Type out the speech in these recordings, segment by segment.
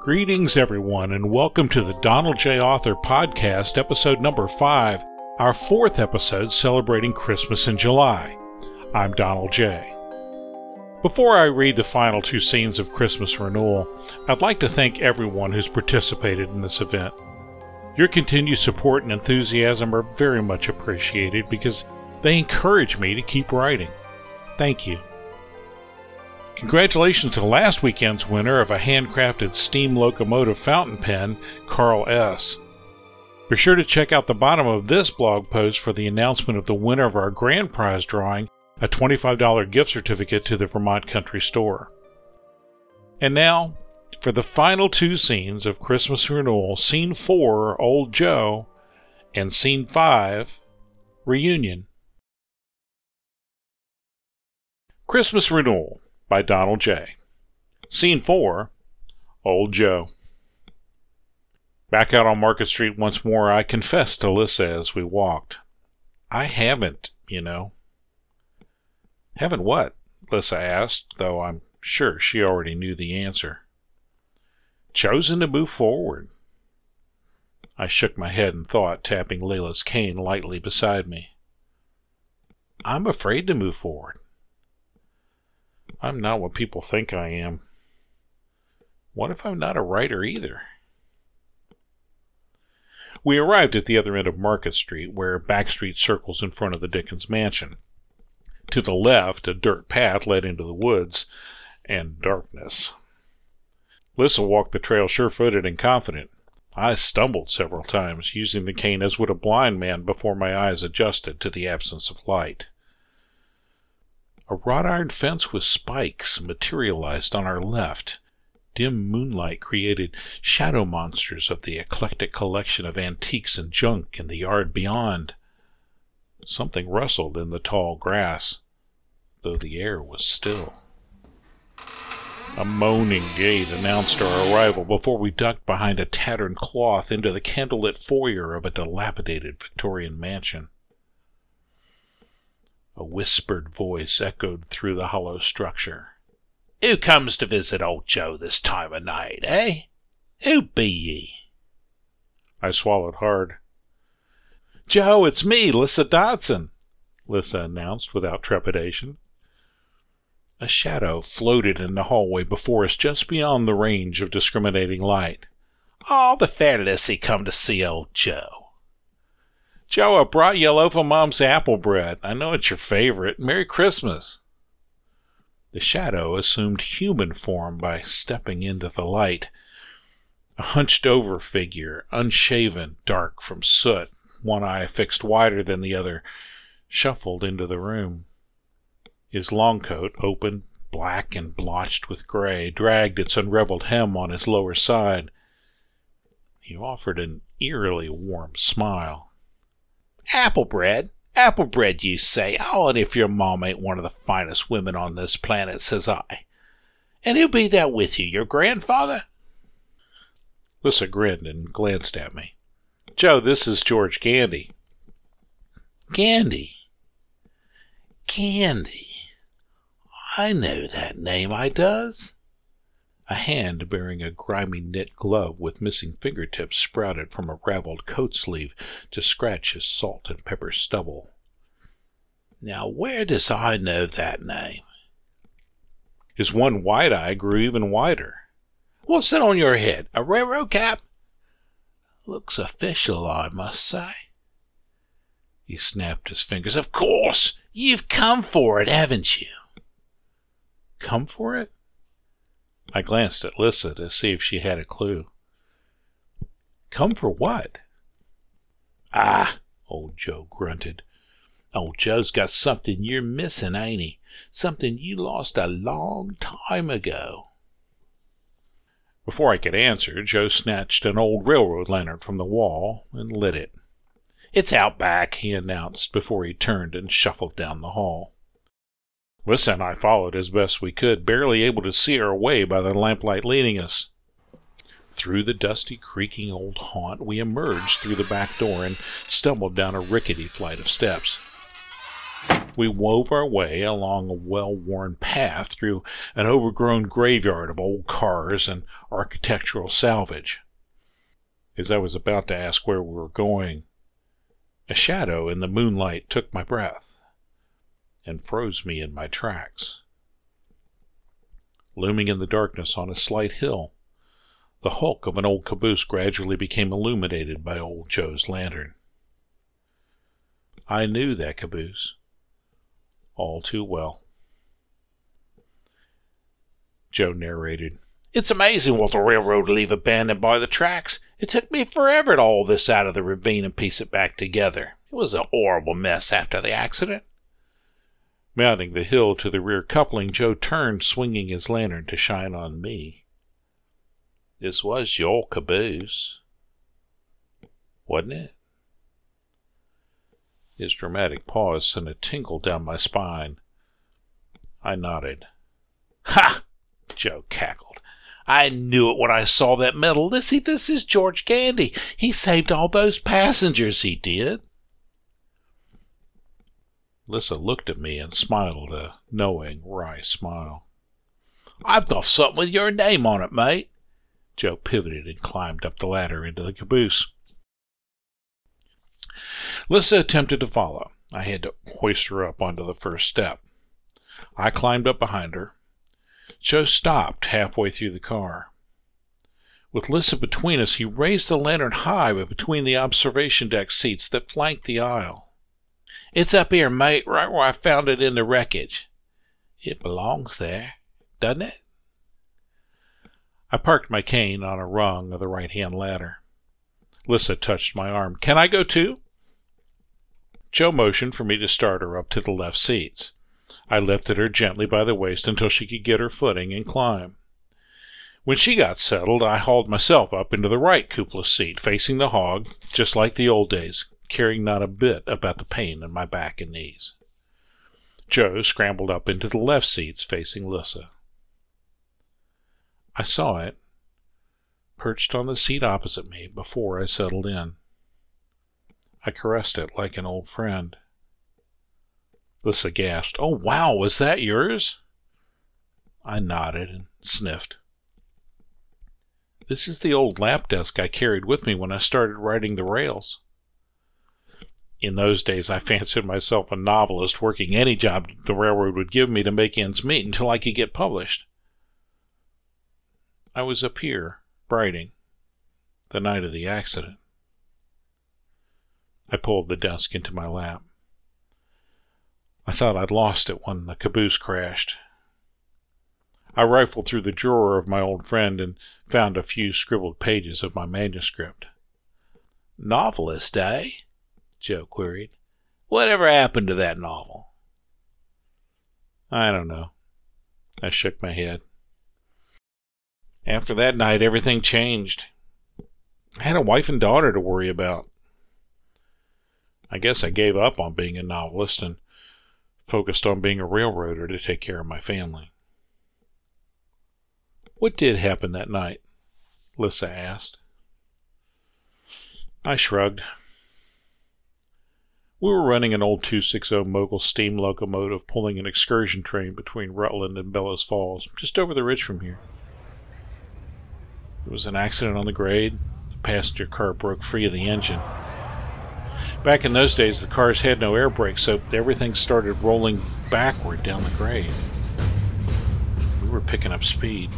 Greetings, everyone, and welcome to the Donald J. Author Podcast, episode number five, our fourth episode celebrating Christmas in July. I'm Donald J. Before I read the final two scenes of Christmas Renewal, I'd like to thank everyone who's participated in this event. Your continued support and enthusiasm are very much appreciated because they encourage me to keep writing. Thank you. Congratulations to last weekend's winner of a handcrafted steam locomotive fountain pen, Carl S. Be sure to check out the bottom of this blog post for the announcement of the winner of our grand prize drawing, a $25 gift certificate to the Vermont Country Store. And now, for the final two scenes of Christmas Renewal Scene 4, Old Joe, and Scene 5, Reunion. Christmas Renewal by Donald J. Scene 4 Old Joe. Back out on Market Street once more, I confessed to Lissa as we walked. I haven't, you know. Haven't what? Lissa asked, though I'm sure she already knew the answer. Chosen to move forward. I shook my head in thought, tapping Layla's cane lightly beside me. I'm afraid to move forward. I'm not what people think I am. What if I'm not a writer either? We arrived at the other end of Market Street, where Back Street circles in front of the Dickens mansion. To the left, a dirt path led into the woods and darkness. Lissa walked the trail sure footed and confident. I stumbled several times, using the cane as would a blind man before my eyes adjusted to the absence of light. A wrought iron fence with spikes materialized on our left. Dim moonlight created shadow monsters of the eclectic collection of antiques and junk in the yard beyond. Something rustled in the tall grass, though the air was still. A moaning gate announced our arrival before we ducked behind a tattered cloth into the candlelit foyer of a dilapidated Victorian mansion. A whispered voice echoed through the hollow structure. Who comes to visit old Joe this time of night, eh? Who be ye? I swallowed hard. Joe, it's me, Lissa Dodson, Lissa announced without trepidation. A shadow floated in the hallway before us just beyond the range of discriminating light. Oh, the fair Lissy come to see old Joe. Joe, I brought you a loaf of Mom's apple bread. I know it's your favorite. Merry Christmas. The shadow assumed human form by stepping into the light. A hunched over figure, unshaven, dark from soot, one eye fixed wider than the other, shuffled into the room. His long coat, open, black and blotched with gray, dragged its unraveled hem on his lower side. He offered an eerily warm smile. Apple bread? Apple bread, you say? Oh, and if your mom ain't one of the finest women on this planet, says I. And who'll be that with you, your grandfather? Lissa grinned and glanced at me. Joe, this is George Gandy. Gandy? Gandy? I know that name, I does. A hand bearing a grimy knit glove with missing fingertips sprouted from a raveled coat sleeve to scratch his salt and pepper stubble. Now, where does I know that name? His one white eye grew even wider. What's that on your head? A railroad cap? Looks official, I must say. He snapped his fingers. Of course! You've come for it, haven't you? Come for it? I glanced at Lissa to see if she had a clue. Come for what? Ah, old Joe grunted. Old Joe's got something you're missing, ain't he? Something you lost a long time ago. Before I could answer, Joe snatched an old railroad lantern from the wall and lit it. It's out back, he announced before he turned and shuffled down the hall. Lissa and I followed as best we could, barely able to see our way by the lamplight leading us. Through the dusty, creaking old haunt, we emerged through the back door and stumbled down a rickety flight of steps. We wove our way along a well worn path through an overgrown graveyard of old cars and architectural salvage. As I was about to ask where we were going, a shadow in the moonlight took my breath and froze me in my tracks. Looming in the darkness on a slight hill, the hulk of an old caboose gradually became illuminated by old Joe's lantern. I knew that caboose all too well. Joe narrated. It's amazing what the railroad leave abandoned by the tracks. It took me forever to haul this out of the ravine and piece it back together. It was a horrible mess after the accident. Mounting the hill to the rear coupling, Joe turned, swinging his lantern to shine on me. This was your caboose, wasn't it? His dramatic pause sent a tingle down my spine. I nodded. Ha! Joe cackled. I knew it when I saw that medal. Lissy, this is George Gandy. He saved all those passengers, he did. Lissa looked at me and smiled a knowing, wry smile. I've got something with your name on it, mate. Joe pivoted and climbed up the ladder into the caboose. Lissa attempted to follow. I had to hoist her up onto the first step. I climbed up behind her. Joe stopped halfway through the car. With Lissa between us, he raised the lantern high between the observation deck seats that flanked the aisle. It's up here, mate, right where I found it in the wreckage. It belongs there, doesn't it? I parked my cane on a rung of the right hand ladder. Lissa touched my arm. Can I go too? Joe motioned for me to start her up to the left seats. I lifted her gently by the waist until she could get her footing and climb. When she got settled, I hauled myself up into the right cupola seat, facing the hog, just like the old days, caring not a bit about the pain in my back and knees. Joe scrambled up into the left seats, facing Lissa. I saw it, perched on the seat opposite me, before I settled in. I caressed it like an old friend. Lissa gasped, Oh, wow, was that yours? I nodded and sniffed. This is the old lap desk I carried with me when I started riding the rails. In those days, I fancied myself a novelist working any job the railroad would give me to make ends meet until I could get published. I was up here, writing, the night of the accident. I pulled the desk into my lap. I thought I'd lost it when the caboose crashed. I rifled through the drawer of my old friend and found a few scribbled pages of my manuscript. Novelist, eh? Joe queried. Whatever happened to that novel? I don't know. I shook my head. After that night, everything changed. I had a wife and daughter to worry about. I guess I gave up on being a novelist and focused on being a railroader to take care of my family. What did happen that night? Lissa asked. I shrugged. We were running an old 260 Mogul steam locomotive pulling an excursion train between Rutland and Bellows Falls, just over the ridge from here. There was an accident on the grade. The passenger car broke free of the engine. Back in those days, the cars had no air brakes, so everything started rolling backward down the grade. We were picking up speed.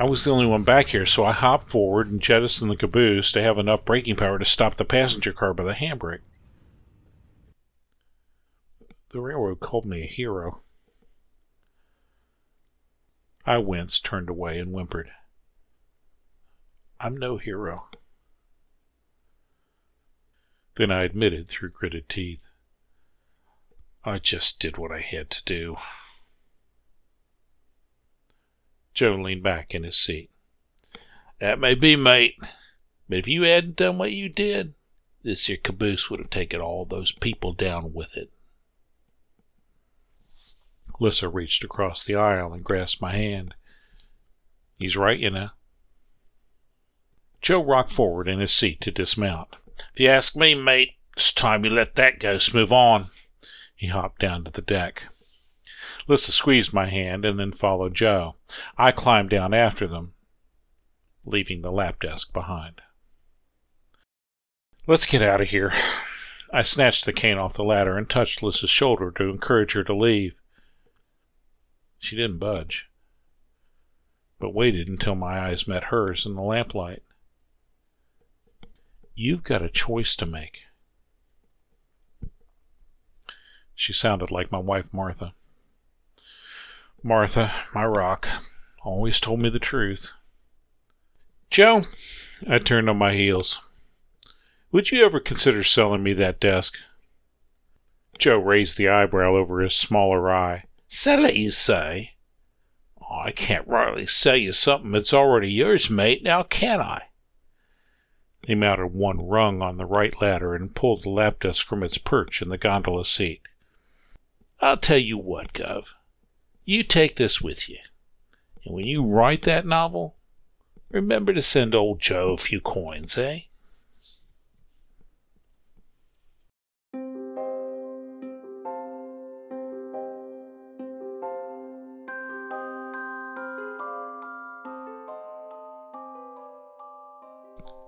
I was the only one back here, so I hopped forward and jettisoned the caboose to have enough braking power to stop the passenger car by the handbrake. The railroad called me a hero. I winced, turned away, and whimpered. I'm no hero. Then I admitted through gritted teeth. I just did what I had to do. Joe leaned back in his seat. That may be, mate, but if you hadn't done what you did, this here caboose would have taken all those people down with it. Lissa reached across the aisle and grasped my hand. He's right, you know. Joe rocked forward in his seat to dismount. If you ask me, mate, it's time you let that ghost move on. He hopped down to the deck. Lissa squeezed my hand and then followed Joe. I climbed down after them, leaving the lap desk behind. Let's get out of here. I snatched the cane off the ladder and touched Lissa's shoulder to encourage her to leave. She didn't budge, but waited until my eyes met hers in the lamplight. You've got a choice to make. She sounded like my wife, Martha. Martha, my rock, always told me the truth. Joe, I turned on my heels. Would you ever consider selling me that desk? Joe raised the eyebrow over his smaller eye. Sell it, you say? Oh, I can't rightly sell you something that's already yours, mate, now can I? He mounted one rung on the right ladder and pulled the lap desk from its perch in the gondola seat. I'll tell you what, Gov. You take this with you. And when you write that novel, remember to send old Joe a few coins, eh?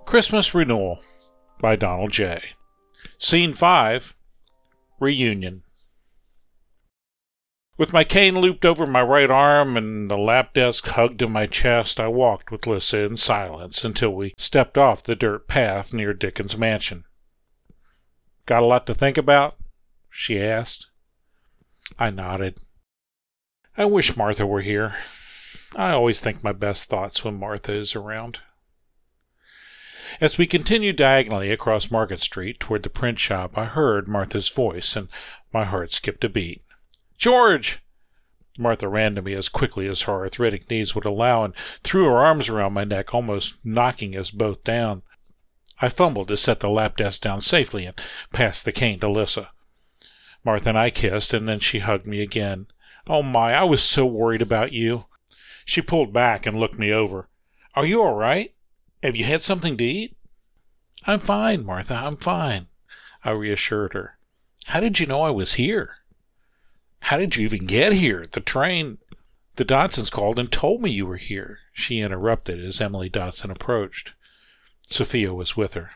Christmas Renewal by Donald J. Scene 5 Reunion. With my cane looped over my right arm and the lap desk hugged to my chest, I walked with Lissa in silence until we stepped off the dirt path near Dickens' mansion. Got a lot to think about? she asked. I nodded. I wish Martha were here. I always think my best thoughts when Martha is around. As we continued diagonally across Market Street toward the print shop, I heard Martha's voice, and my heart skipped a beat. George! Martha ran to me as quickly as her arthritic knees would allow and threw her arms around my neck, almost knocking us both down. I fumbled to set the lap desk down safely and passed the cane to Lissa. Martha and I kissed, and then she hugged me again. Oh my, I was so worried about you. She pulled back and looked me over. Are you all right? Have you had something to eat? I'm fine, Martha, I'm fine, I reassured her. How did you know I was here? How did you even get here? The train. The Dodsons called and told me you were here, she interrupted as Emily Dodson approached. Sophia was with her.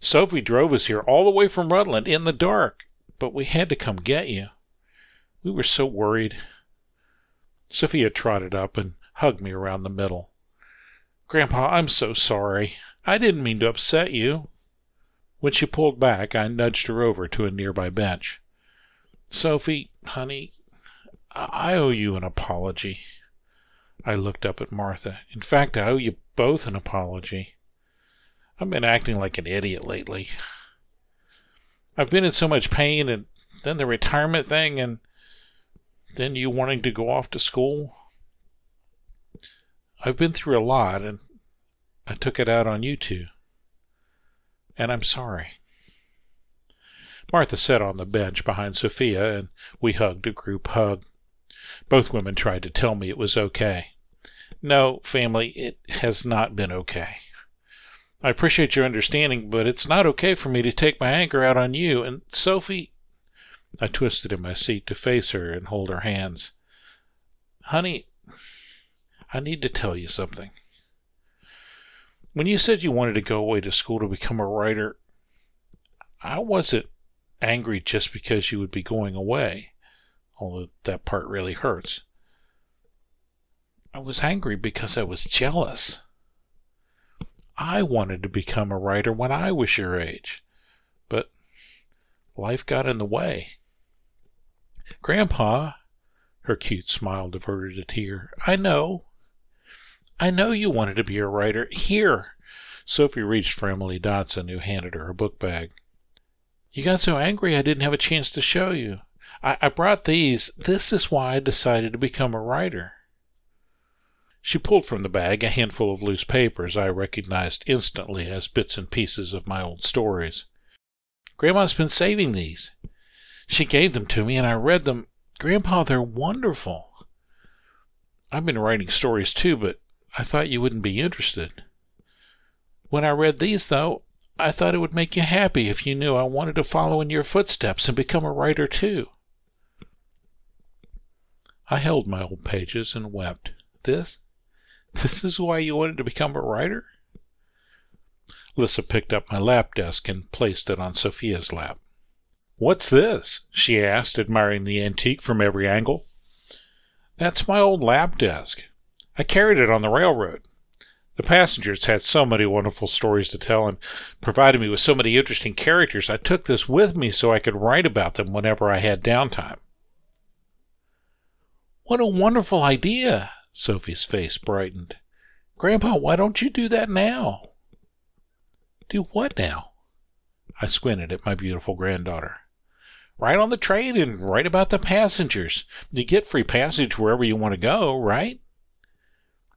Sophie drove us here all the way from Rutland in the dark, but we had to come get you. We were so worried. Sophia trotted up and hugged me around the middle. Grandpa, I'm so sorry. I didn't mean to upset you. When she pulled back, I nudged her over to a nearby bench. Sophie, honey, I owe you an apology. I looked up at Martha. In fact, I owe you both an apology. I've been acting like an idiot lately. I've been in so much pain, and then the retirement thing, and then you wanting to go off to school. I've been through a lot, and I took it out on you two. And I'm sorry. Martha sat on the bench behind Sophia, and we hugged a group hug. Both women tried to tell me it was okay. No, family, it has not been okay. I appreciate your understanding, but it's not okay for me to take my anger out on you. And Sophie, I twisted in my seat to face her and hold her hands. Honey, I need to tell you something. When you said you wanted to go away to school to become a writer, I wasn't angry just because you would be going away, although that part really hurts. I was angry because I was jealous. I wanted to become a writer when I was your age, but life got in the way. Grandpa, her cute smile diverted a tear, I know. I know you wanted to be a writer. Here. Sophie reached for Emily Dodson, who handed her a book bag. You got so angry I didn't have a chance to show you. I, I brought these. This is why I decided to become a writer. She pulled from the bag a handful of loose papers I recognized instantly as bits and pieces of my old stories. Grandma's been saving these. She gave them to me and I read them. Grandpa, they're wonderful. I've been writing stories too, but I thought you wouldn't be interested. When I read these, though, I thought it would make you happy if you knew I wanted to follow in your footsteps and become a writer too. I held my old pages and wept. This? This is why you wanted to become a writer? Lissa picked up my lap desk and placed it on Sophia's lap. What's this? she asked, admiring the antique from every angle. That's my old lap desk. I carried it on the railroad. The passengers had so many wonderful stories to tell and provided me with so many interesting characters, I took this with me so I could write about them whenever I had downtime. What a wonderful idea! Sophie's face brightened. Grandpa, why don't you do that now? Do what now? I squinted at my beautiful granddaughter. Ride on the train and write about the passengers. You get free passage wherever you want to go, right?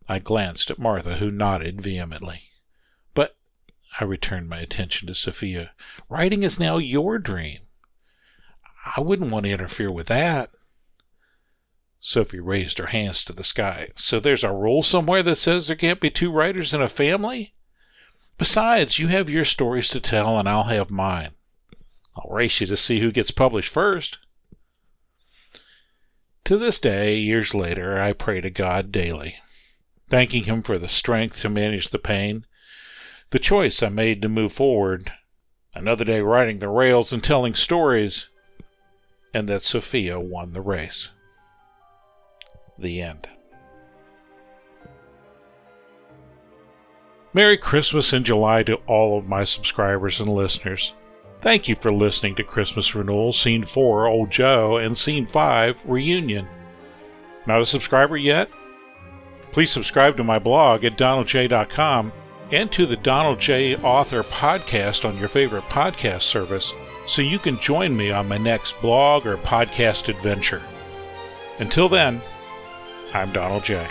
I glanced at Martha, who nodded vehemently. But I returned my attention to Sophia. Writing is now your dream. I wouldn't want to interfere with that. Sophie raised her hands to the sky. So there's a rule somewhere that says there can't be two writers in a family? Besides, you have your stories to tell, and I'll have mine. I'll race you to see who gets published first. To this day, years later, I pray to God daily, thanking Him for the strength to manage the pain, the choice I made to move forward, another day riding the rails and telling stories, and that Sophia won the race. The end. Merry Christmas in July to all of my subscribers and listeners. Thank you for listening to Christmas Renewal, Scene 4, Old Joe, and Scene 5, Reunion. Not a subscriber yet? Please subscribe to my blog at donaldj.com and to the Donald J. Author podcast on your favorite podcast service so you can join me on my next blog or podcast adventure. Until then, I'm Donald J.